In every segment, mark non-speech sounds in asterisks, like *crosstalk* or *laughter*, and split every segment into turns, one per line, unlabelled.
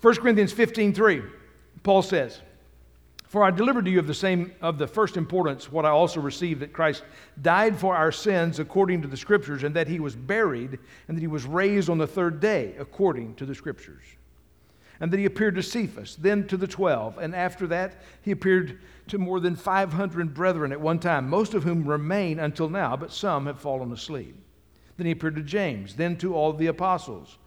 1 Corinthians 15 3, Paul says, For I delivered to you of the same of the first importance what I also received that Christ died for our sins according to the scriptures, and that he was buried, and that he was raised on the third day according to the scriptures. And that he appeared to Cephas, then to the twelve, and after that he appeared to more than 500 brethren at one time, most of whom remain until now, but some have fallen asleep. Then he appeared to James, then to all the apostles.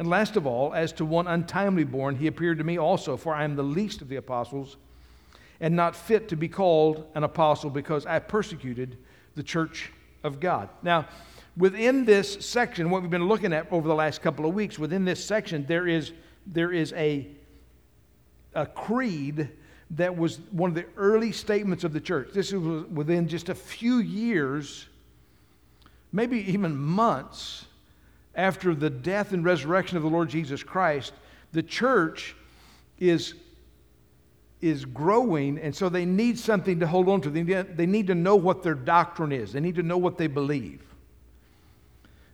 And last of all, as to one untimely born, he appeared to me also, for I am the least of the apostles, and not fit to be called an apostle because I persecuted the church of God. Now, within this section, what we've been looking at over the last couple of weeks, within this section, there is, there is a, a creed that was one of the early statements of the church. This was within just a few years, maybe even months after the death and resurrection of the Lord Jesus Christ. The church is, is growing, and so they need something to hold on to. They need, they need to know what their doctrine is, they need to know what they believe.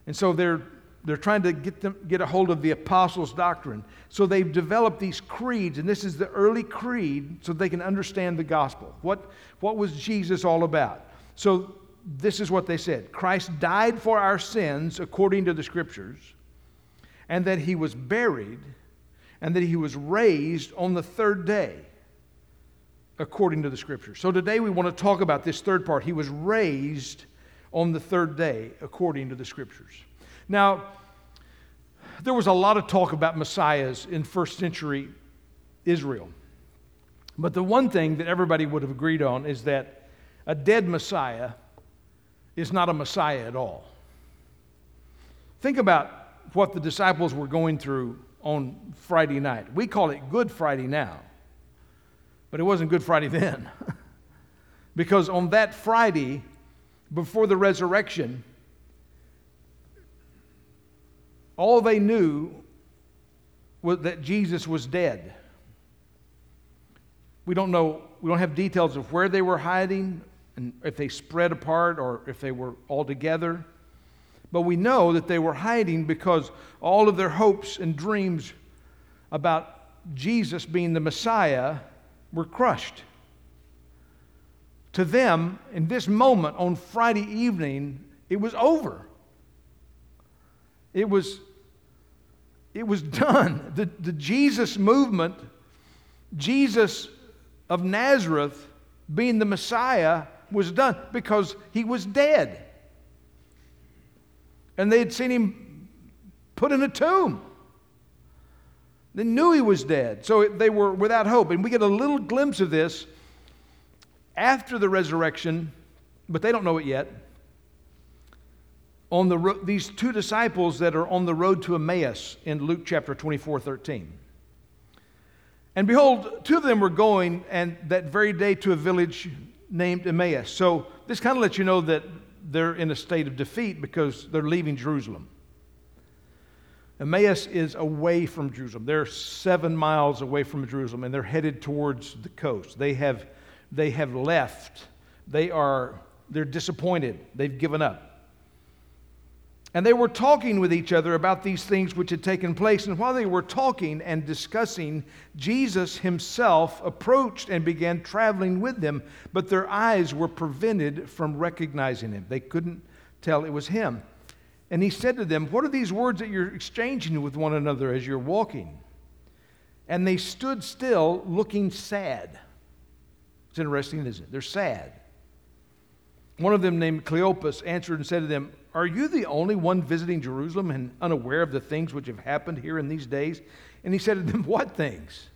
And so they're they're trying to get them get a hold of the apostles' doctrine. So they've developed these creeds, and this is the early creed, so they can understand the gospel. What, what was Jesus all about? So this is what they said Christ died for our sins according to the scriptures, and that he was buried, and that he was raised on the third day according to the scriptures. So today we want to talk about this third part. He was raised on the third day according to the scriptures. Now, there was a lot of talk about messiahs in first century Israel. But the one thing that everybody would have agreed on is that a dead messiah is not a messiah at all. Think about what the disciples were going through on Friday night. We call it Good Friday now, but it wasn't Good Friday then. *laughs* because on that Friday, before the resurrection, all they knew was that Jesus was dead. We don't know, we don't have details of where they were hiding and if they spread apart or if they were all together. But we know that they were hiding because all of their hopes and dreams about Jesus being the Messiah were crushed. To them, in this moment on Friday evening, it was over. It was it was *laughs* done. The, the Jesus movement, Jesus of Nazareth being the Messiah, was done because he was dead. And they had seen him put in a tomb. They knew he was dead. So they were without hope. And we get a little glimpse of this after the resurrection, but they don't know it yet on the ro- these two disciples that are on the road to Emmaus in Luke chapter 24 13. And behold, two of them were going and that very day to a village named Emmaus. So this kind of lets you know that they're in a state of defeat because they're leaving Jerusalem. Emmaus is away from Jerusalem. They're seven miles away from Jerusalem and they're headed towards the coast. They have, they have left. They are, they're disappointed. They've given up. And they were talking with each other about these things which had taken place. And while they were talking and discussing, Jesus himself approached and began traveling with them, but their eyes were prevented from recognizing him. They couldn't tell it was him. And he said to them, What are these words that you're exchanging with one another as you're walking? And they stood still, looking sad. It's interesting, isn't it? They're sad. One of them, named Cleopas, answered and said to them, are you the only one visiting Jerusalem and unaware of the things which have happened here in these days? And he said to them, What things?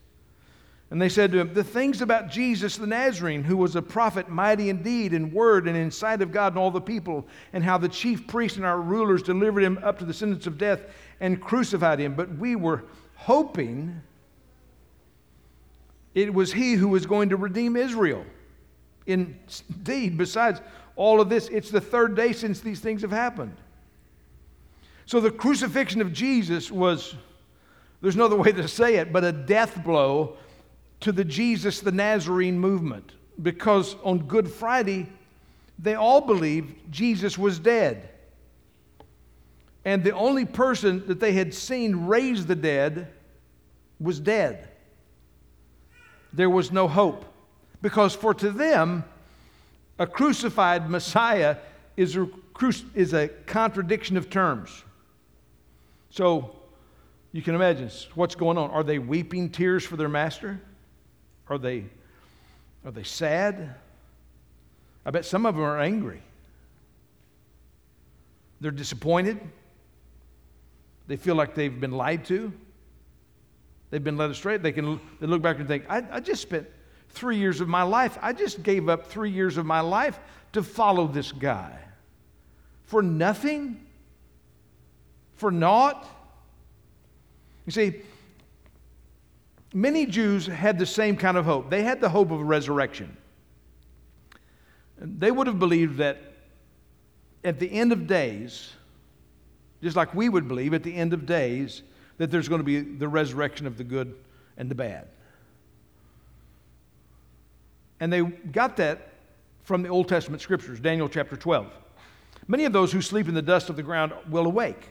And they said to him, The things about Jesus the Nazarene, who was a prophet, mighty indeed in word and in sight of God and all the people, and how the chief priests and our rulers delivered him up to the sentence of death and crucified him. But we were hoping it was he who was going to redeem Israel. Indeed, besides all of this. It's the third day since these things have happened. So the crucifixion of Jesus was, there's no other way to say it, but a death blow to the Jesus the Nazarene movement. Because on Good Friday, they all believed Jesus was dead. And the only person that they had seen raise the dead was dead. There was no hope. Because for to them, a crucified Messiah is a, is a contradiction of terms. So you can imagine what's going on. Are they weeping tears for their master? Are they, are they sad? I bet some of them are angry. They're disappointed. They feel like they've been lied to. They've been led astray. They can they look back and think, I, I just spent three years of my life. I just gave up three years of my life to follow this guy. For nothing? For naught? You see, many Jews had the same kind of hope. They had the hope of resurrection. They would have believed that at the end of days, just like we would believe at the end of days, that there's going to be the resurrection of the good and the bad. And they got that from the Old Testament scriptures, Daniel chapter 12. Many of those who sleep in the dust of the ground will awake.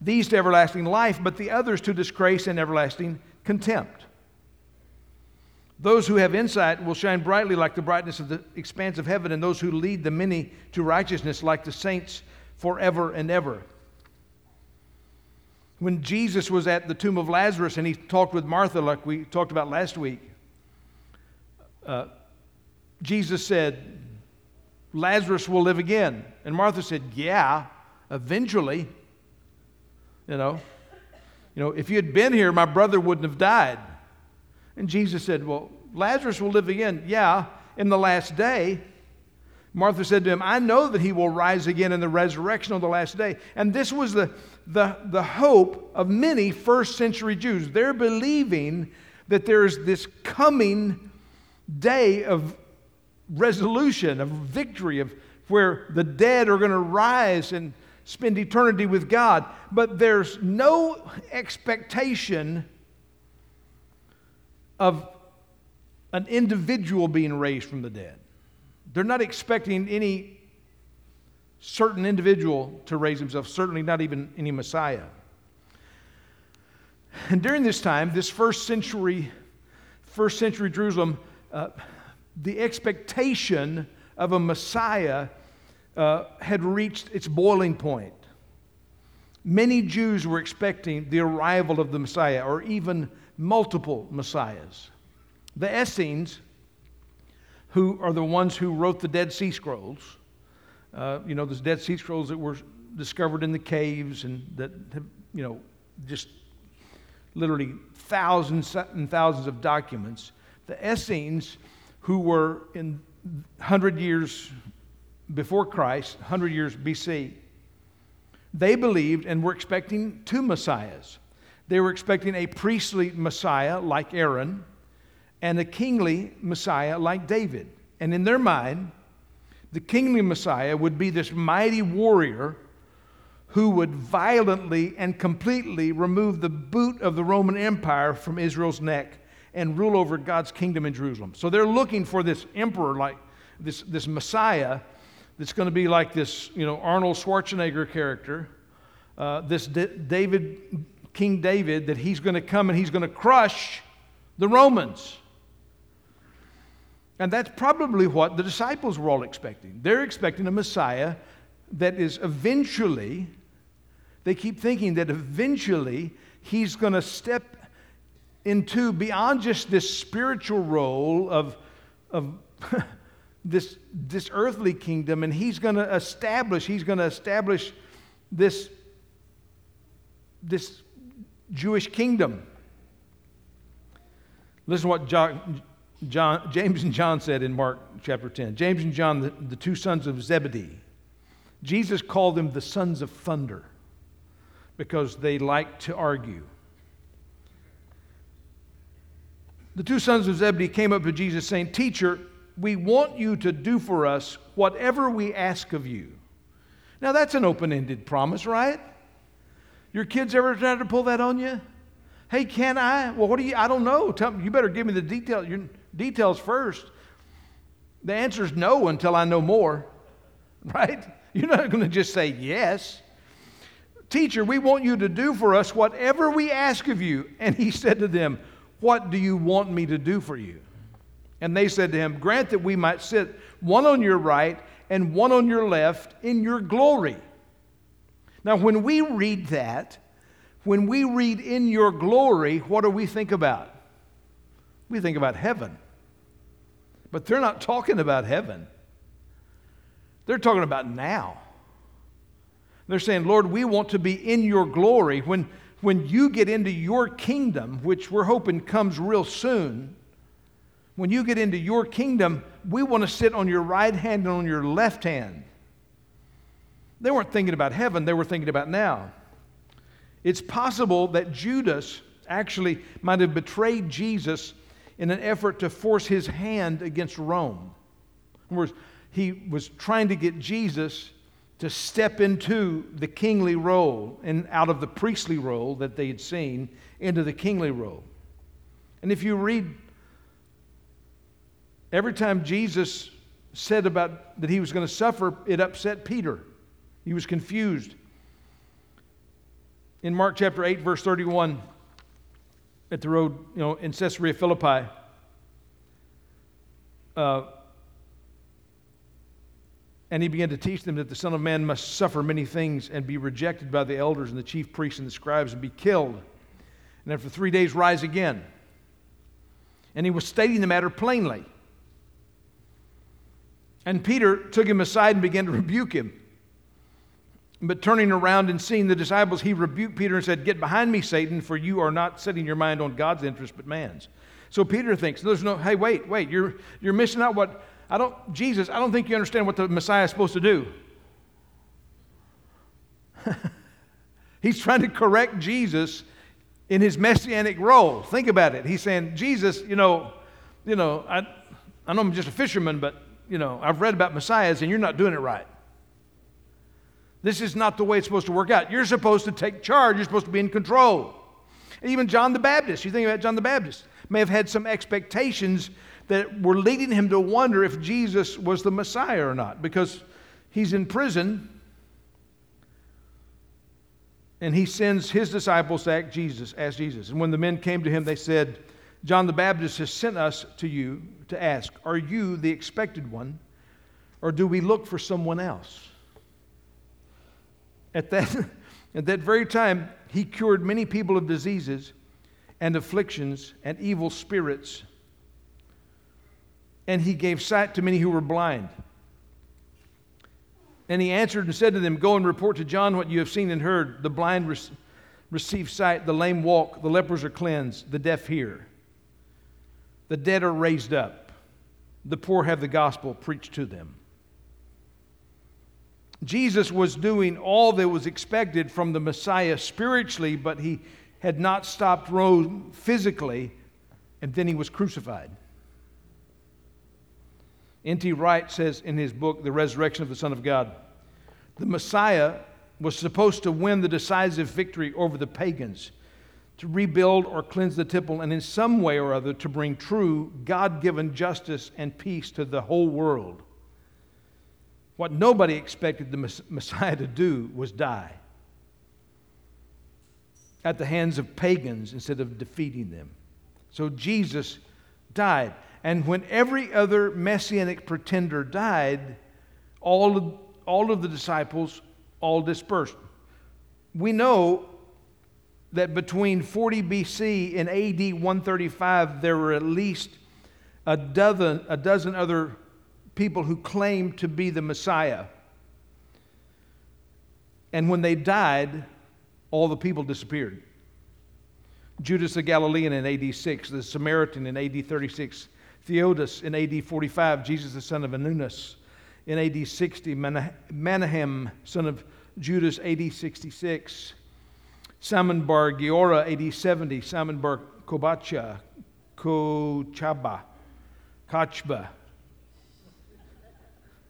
These to everlasting life, but the others to disgrace and everlasting contempt. Those who have insight will shine brightly like the brightness of the expanse of heaven, and those who lead the many to righteousness like the saints forever and ever. When Jesus was at the tomb of Lazarus and he talked with Martha, like we talked about last week, uh, Jesus said, Lazarus will live again. And Martha said, Yeah, eventually. You know, you know, if you had been here, my brother wouldn't have died. And Jesus said, Well, Lazarus will live again. Yeah, in the last day. Martha said to him, I know that he will rise again in the resurrection on the last day. And this was the, the, the hope of many first century Jews. They're believing that there's this coming day of resolution, of victory, of where the dead are going to rise and spend eternity with God. But there's no expectation of an individual being raised from the dead. They're not expecting any certain individual to raise himself, certainly not even any Messiah. And during this time, this first century, first century Jerusalem, uh, the expectation of a Messiah uh, had reached its boiling point. Many Jews were expecting the arrival of the Messiah or even multiple Messiahs. The Essenes, who are the ones who wrote the Dead Sea Scrolls, uh, you know, those Dead Sea Scrolls that were discovered in the caves and that have, you know, just literally thousands and thousands of documents. The Essenes, who were in 100 years before Christ, 100 years BC, they believed and were expecting two messiahs. They were expecting a priestly Messiah like Aaron and a kingly Messiah like David. And in their mind, the kingly Messiah would be this mighty warrior who would violently and completely remove the boot of the Roman Empire from Israel's neck and rule over God's kingdom in Jerusalem. So they're looking for this emperor, like this, this Messiah, that's going to be like this, you know, Arnold Schwarzenegger character, uh, this D- David King David that he's going to come and he's going to crush the Romans. And that's probably what the disciples were all expecting. They're expecting a Messiah that is eventually, they keep thinking that eventually he's going to step into beyond just this spiritual role of, of *laughs* this, this earthly kingdom, and he's going to establish, he's going to establish this, this Jewish kingdom. Listen to what John, John, James and John said in Mark chapter 10. James and John, the, the two sons of Zebedee. Jesus called them the sons of thunder because they liked to argue. The two sons of Zebedee came up to Jesus saying, Teacher, we want you to do for us whatever we ask of you. Now, that's an open ended promise, right? Your kids ever tried to pull that on you? Hey, can I? Well, what do you? I don't know. Tell me, you better give me the detail, your details first. The answer is no until I know more, *laughs* right? You're not going to just say yes. Teacher, we want you to do for us whatever we ask of you. And he said to them, What do you want me to do for you? And they said to him, Grant that we might sit one on your right and one on your left in your glory. Now, when we read that, when we read in your glory, what do we think about? We think about heaven. But they're not talking about heaven, they're talking about now. They're saying, Lord, we want to be in your glory. When, when you get into your kingdom, which we're hoping comes real soon, when you get into your kingdom, we want to sit on your right hand and on your left hand. They weren't thinking about heaven, they were thinking about now. It's possible that Judas actually might have betrayed Jesus in an effort to force his hand against Rome. In other words, he was trying to get Jesus to step into the kingly role and out of the priestly role that they had seen into the kingly role. And if you read every time Jesus said about that he was going to suffer, it upset Peter. He was confused. In Mark chapter 8, verse 31, at the road, you know, in Caesarea Philippi, uh, and he began to teach them that the Son of Man must suffer many things and be rejected by the elders and the chief priests and the scribes and be killed, and after three days rise again. And he was stating the matter plainly. And Peter took him aside and began to rebuke him. But turning around and seeing the disciples, he rebuked Peter and said, Get behind me, Satan, for you are not setting your mind on God's interest but man's. So Peter thinks, There's no, hey, wait, wait, you're, you're missing out what, I don't, Jesus, I don't think you understand what the Messiah is supposed to do. *laughs* He's trying to correct Jesus in his messianic role. Think about it. He's saying, Jesus, you know, you know, I, I know I'm just a fisherman, but you know, I've read about messiahs and you're not doing it right. This is not the way it's supposed to work out. You're supposed to take charge, you're supposed to be in control. even John the Baptist, you think about John the Baptist, may have had some expectations that were leading him to wonder if Jesus was the Messiah or not because he's in prison and he sends his disciples to ask Jesus, ask Jesus. And when the men came to him, they said, John the Baptist has sent us to you to ask, Are you the expected one, or do we look for someone else? At that, *laughs* at that very time, he cured many people of diseases and afflictions and evil spirits, and he gave sight to many who were blind. And he answered and said to them, Go and report to John what you have seen and heard. The blind receive sight, the lame walk, the lepers are cleansed, the deaf hear the dead are raised up, the poor have the gospel preached to them. Jesus was doing all that was expected from the Messiah spiritually, but he had not stopped Rome physically, and then he was crucified. N.T. Wright says in his book, The Resurrection of the Son of God, the Messiah was supposed to win the decisive victory over the pagans to rebuild or cleanse the temple, and in some way or other to bring true God given justice and peace to the whole world. What nobody expected the Messiah to do was die at the hands of pagans instead of defeating them. So Jesus died. And when every other messianic pretender died, all of, all of the disciples all dispersed. We know that between 40 BC and AD 135, there were at least a dozen, a dozen other people who claimed to be the Messiah. And when they died, all the people disappeared. Judas the Galilean in AD 6, the Samaritan in AD 36, Theudas in AD 45, Jesus the son of Anunas in AD 60, Menahem, son of Judas, AD 66. Simon bar Giora, AD 70, Simon bar Kobacha, Kochaba, Kachba,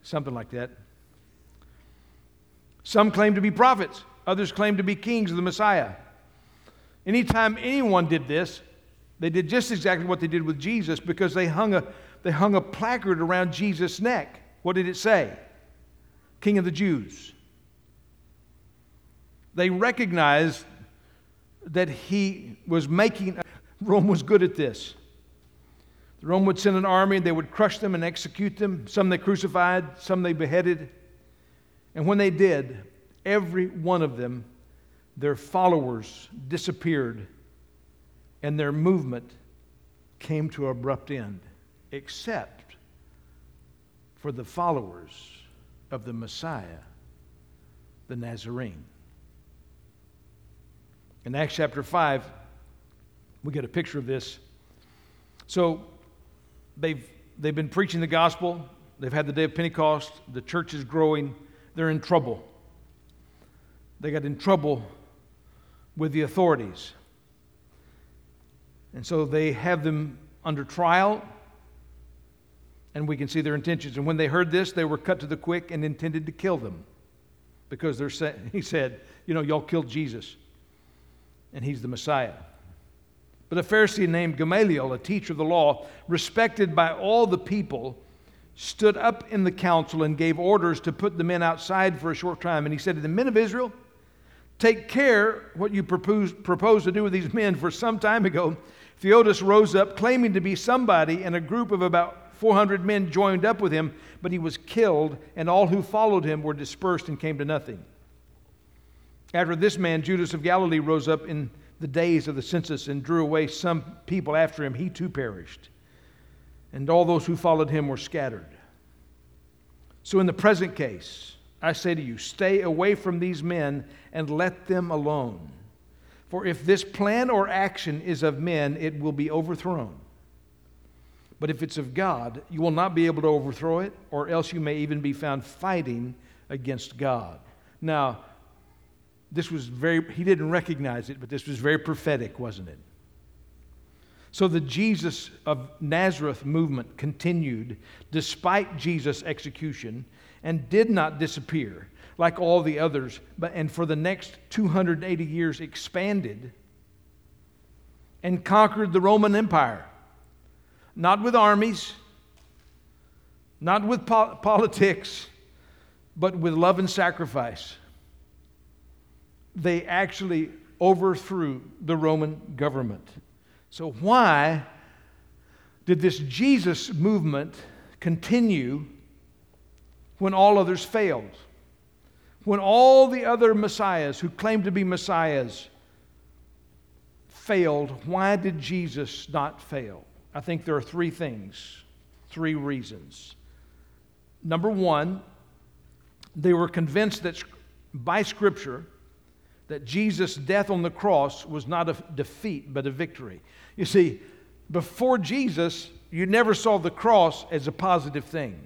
something like that. Some claim to be prophets, others claim to be kings of the Messiah. Anytime anyone did this, they did just exactly what they did with Jesus because they hung a, they hung a placard around Jesus' neck. What did it say? King of the Jews. They recognized that he was making, Rome was good at this. Rome would send an army and they would crush them and execute them. Some they crucified, some they beheaded. And when they did, every one of them, their followers disappeared and their movement came to abrupt end, except for the followers of the Messiah, the Nazarene. In Acts chapter 5, we get a picture of this. So they've, they've been preaching the gospel, they've had the day of Pentecost, the church is growing, they're in trouble. They got in trouble with the authorities. And so they have them under trial, and we can see their intentions. And when they heard this, they were cut to the quick and intended to kill them because they're sa- *laughs* he said, You know, y'all killed Jesus, and he's the Messiah. But a Pharisee named Gamaliel, a teacher of the law, respected by all the people, stood up in the council and gave orders to put the men outside for a short time. And he said to the men of Israel, Take care what you propose, propose to do with these men. For some time ago, Theudas rose up claiming to be somebody, and a group of about 400 men joined up with him, but he was killed, and all who followed him were dispersed and came to nothing. After this man, Judas of Galilee, rose up in the days of the census and drew away some people after him. He too perished, and all those who followed him were scattered. So, in the present case, I say to you, stay away from these men and let them alone. For if this plan or action is of men, it will be overthrown. But if it's of God, you will not be able to overthrow it, or else you may even be found fighting against God. Now, this was very, he didn't recognize it, but this was very prophetic, wasn't it? So the Jesus of Nazareth movement continued despite Jesus' execution and did not disappear like all the others, but and for the next 280 years expanded and conquered the Roman Empire. Not with armies, not with po- politics, but with love and sacrifice. They actually overthrew the Roman government. So, why did this Jesus movement continue when all others failed? When all the other messiahs who claimed to be messiahs failed, why did Jesus not fail? I think there are three things, three reasons. Number one, they were convinced that by Scripture, that Jesus' death on the cross was not a defeat, but a victory. You see, before Jesus, you never saw the cross as a positive thing.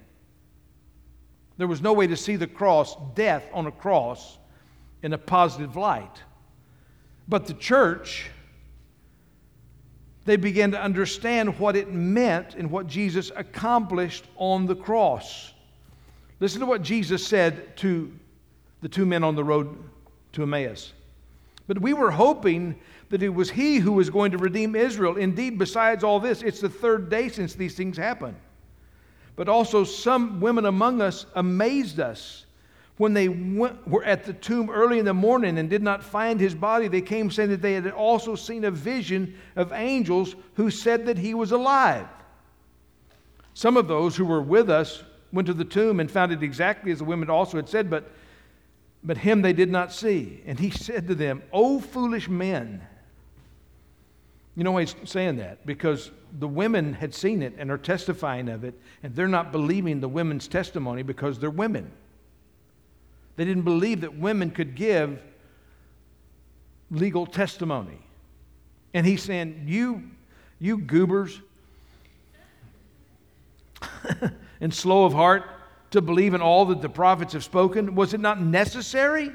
There was no way to see the cross, death on a cross, in a positive light. But the church, they began to understand what it meant and what Jesus accomplished on the cross. Listen to what Jesus said to the two men on the road to Emmaus. But we were hoping that it was He who was going to redeem Israel. Indeed, besides all this, it's the third day since these things happened. But also, some women among us amazed us. When they went, were at the tomb early in the morning and did not find his body, they came saying that they had also seen a vision of angels who said that he was alive. Some of those who were with us went to the tomb and found it exactly as the women also had said, but, but him they did not see. And he said to them, O foolish men, you know why he's saying that? Because the women had seen it and are testifying of it, and they're not believing the women's testimony because they're women. They didn't believe that women could give legal testimony. And he's saying, You, you goobers *laughs* and slow of heart to believe in all that the prophets have spoken, was it not necessary?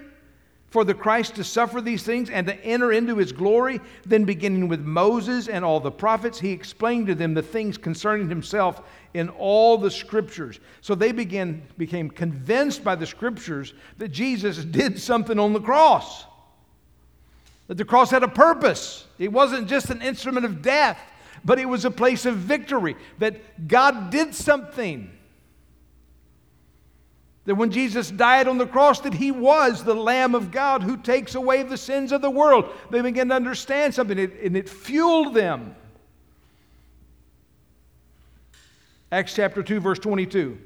For the Christ to suffer these things and to enter into his glory. Then, beginning with Moses and all the prophets, he explained to them the things concerning himself in all the scriptures. So they began, became convinced by the scriptures that Jesus *laughs* did something on the cross, that the cross had a purpose. It wasn't just an instrument of death, but it was a place of victory, that God did something. That when Jesus died on the cross, that he was the Lamb of God who takes away the sins of the world. They began to understand something, and it fueled them. Acts chapter 2, verse 22.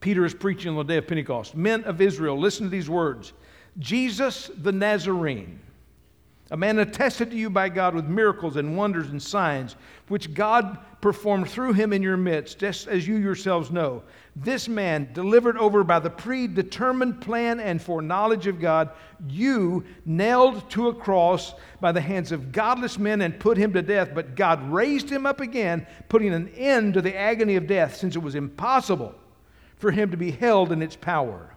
Peter is preaching on the day of Pentecost. Men of Israel, listen to these words Jesus the Nazarene a man attested to you by God with miracles and wonders and signs, which God performed through him in your midst, just as you yourselves know. This man, delivered over by the predetermined plan and foreknowledge of God, you nailed to a cross by the hands of godless men and put him to death. But God raised him up again, putting an end to the agony of death, since it was impossible for him to be held in its power.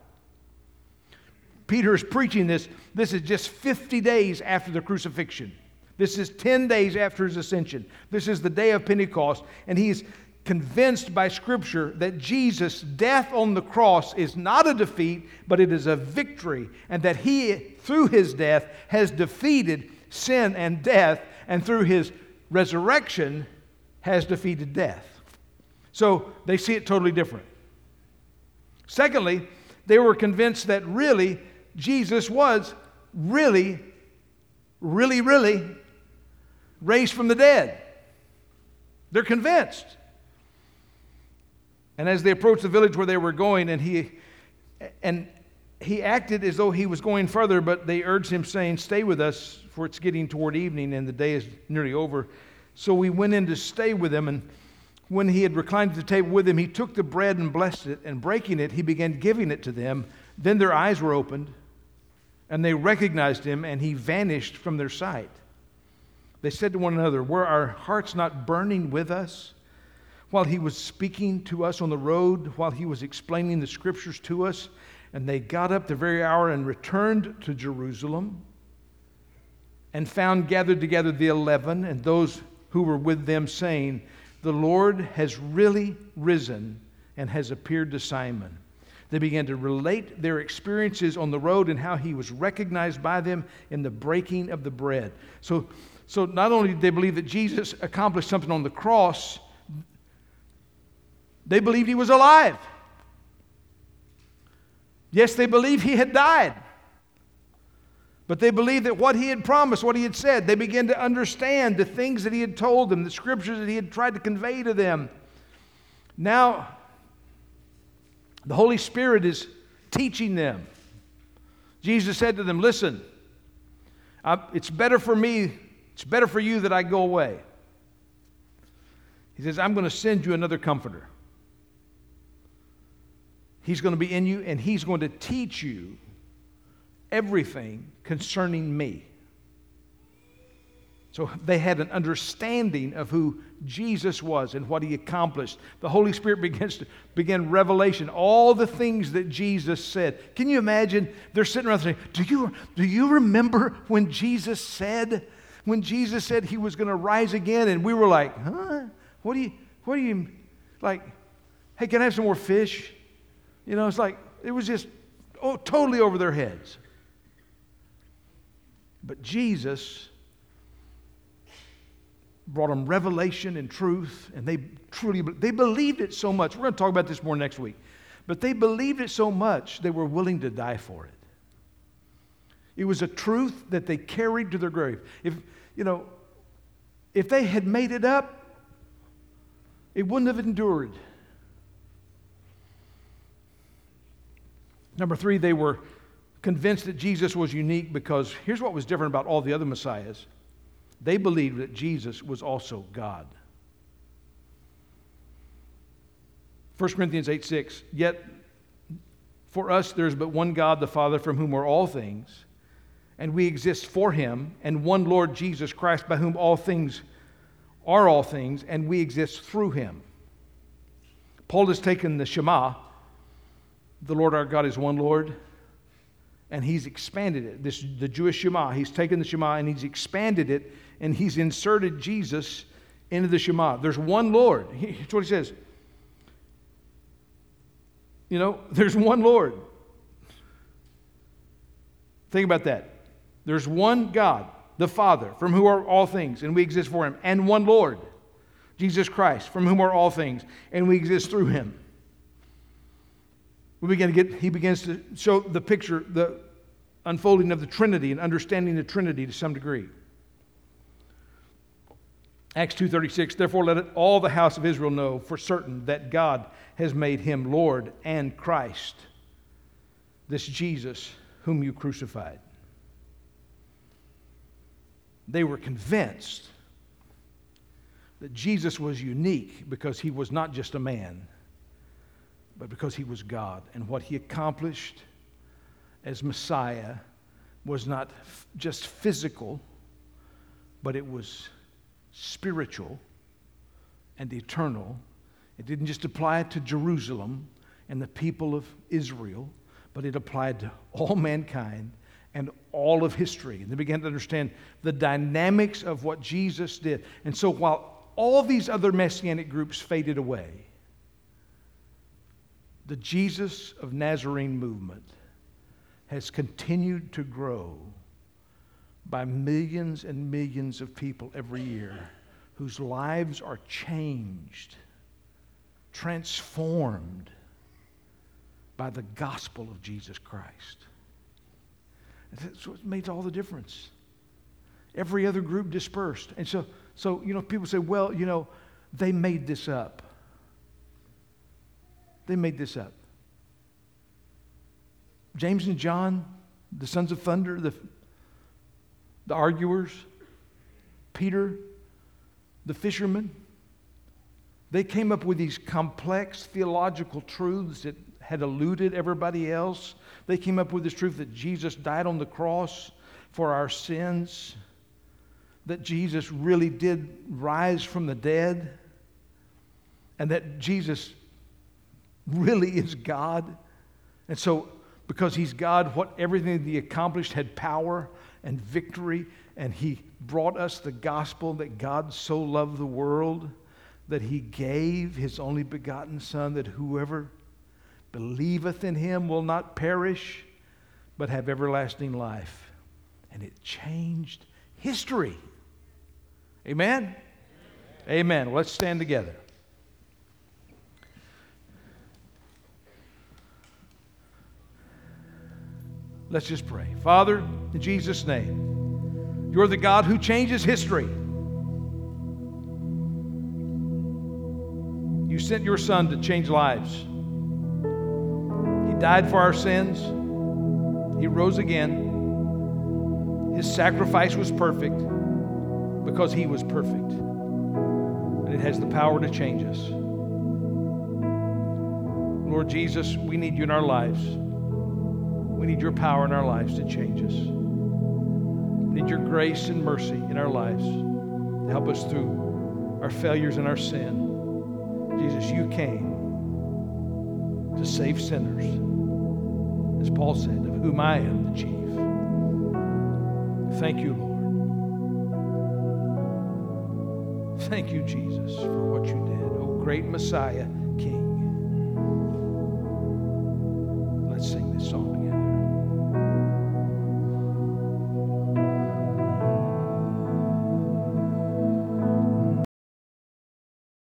Peter is preaching this. This is just 50 days after the crucifixion. This is 10 days after his ascension. This is the day of Pentecost. And he's convinced by Scripture that Jesus' death on the cross is not a defeat, but it is a victory. And that he, through his death, has defeated sin and death. And through his resurrection, has defeated death. So they see it totally different. Secondly, they were convinced that really Jesus was really, really, really raised from the dead. They're convinced. And as they approached the village where they were going, and he and he acted as though he was going further, but they urged him, saying, Stay with us, for it's getting toward evening, and the day is nearly over. So we went in to stay with him, and when he had reclined at the table with him, he took the bread and blessed it, and breaking it, he began giving it to them. Then their eyes were opened and they recognized him, and he vanished from their sight. They said to one another, Were our hearts not burning with us while he was speaking to us on the road, while he was explaining the scriptures to us? And they got up the very hour and returned to Jerusalem and found gathered together the eleven and those who were with them, saying, The Lord has really risen and has appeared to Simon. They began to relate their experiences on the road and how he was recognized by them in the breaking of the bread. So, so not only did they believe that Jesus accomplished something on the cross, they believed he was alive. Yes, they believed he had died. But they believed that what he had promised, what he had said, they began to understand the things that he had told them, the scriptures that he had tried to convey to them. Now, the Holy Spirit is teaching them. Jesus said to them, Listen, I, it's better for me, it's better for you that I go away. He says, I'm going to send you another comforter. He's going to be in you and he's going to teach you everything concerning me. So they had an understanding of who Jesus was and what he accomplished. The Holy Spirit *laughs* begins to begin revelation, all the things that Jesus said. Can you imagine? They're sitting around saying, Do you, do you remember when Jesus said, when Jesus said he was going to rise again? And we were like, huh? What do you, what do you, like, hey, can I have some more fish? You know, it's like, it was just oh, totally over their heads. But Jesus brought them revelation and truth, and they truly they believed it so much. We're going to talk about this more next week. But they believed it so much they were willing to die for it. It was a truth that they carried to their grave. If you know, if they had made it up, it wouldn't have endured. Number three, they were convinced that Jesus was unique because here's what was different about all the other messiahs they believed that Jesus was also God. 1 Corinthians 8 6. Yet for us there is but one God, the Father, from whom are all things, and we exist for him, and one Lord Jesus Christ, by whom all things are all things, and we exist through him. Paul has taken the Shema, the Lord our God is one Lord, and he's expanded it. This the Jewish Shema. He's taken the Shema and he's expanded it and he's inserted Jesus into the Shema. There's one Lord. That's what he says. You know, *laughs* there's one Lord. Think about that. There's one God, the Father, from whom are all things, and we exist for him, and one Lord, Jesus Christ, from whom are all things, and we exist through him. we begin to get, he begins to show the picture, the unfolding of the Trinity and understanding the Trinity to some degree. Acts 2:36 Therefore let it, all the house of Israel know for certain that God has made him Lord and Christ this Jesus whom you crucified. They were convinced that Jesus was unique because he was not just a man but because he was God and what he accomplished as Messiah was not f- just physical but it was spiritual and eternal. It didn't just apply to Jerusalem and the people of Israel, but it applied to all *laughs* mankind and all of history. And they began to understand the dynamics of what Jesus did. And so while all these other messianic groups faded away, the Jesus of Nazarene movement has continued to grow by millions and millions of people every year whose lives are changed, transformed by the gospel of Jesus Christ. That's what made all the difference. Every other group dispersed. And so, so, you know, people say, well, you know, they made this up. They made this up. James and John, the sons of thunder, the the arguers, Peter, the fishermen, they came up with these complex theological truths that had eluded everybody else. They came up with this truth that Jesus died on the cross for our sins, that Jesus really did rise from the dead, and that Jesus really is God. And so, because he's God, what everything that he accomplished had power and victory, and he brought us the gospel that God so loved the world that he gave his only begotten Son, that whoever believeth in him will not perish, but have everlasting life. And it changed history. Amen? Amen. Let's stand together. Let's just pray. Father, in Jesus' name, you're the God who changes history. You sent your Son to change lives. He died for our sins, He rose again. His sacrifice was perfect because He was perfect. And it has the power to change us. Lord Jesus, we need you in our lives. We need your power in our lives to change us. We need your grace and mercy in our lives to help us through our failures and our sin. Jesus, you came to save sinners, as Paul said, of whom I am the chief. Thank you, Lord. Thank you, Jesus, for what you did. Oh, great Messiah.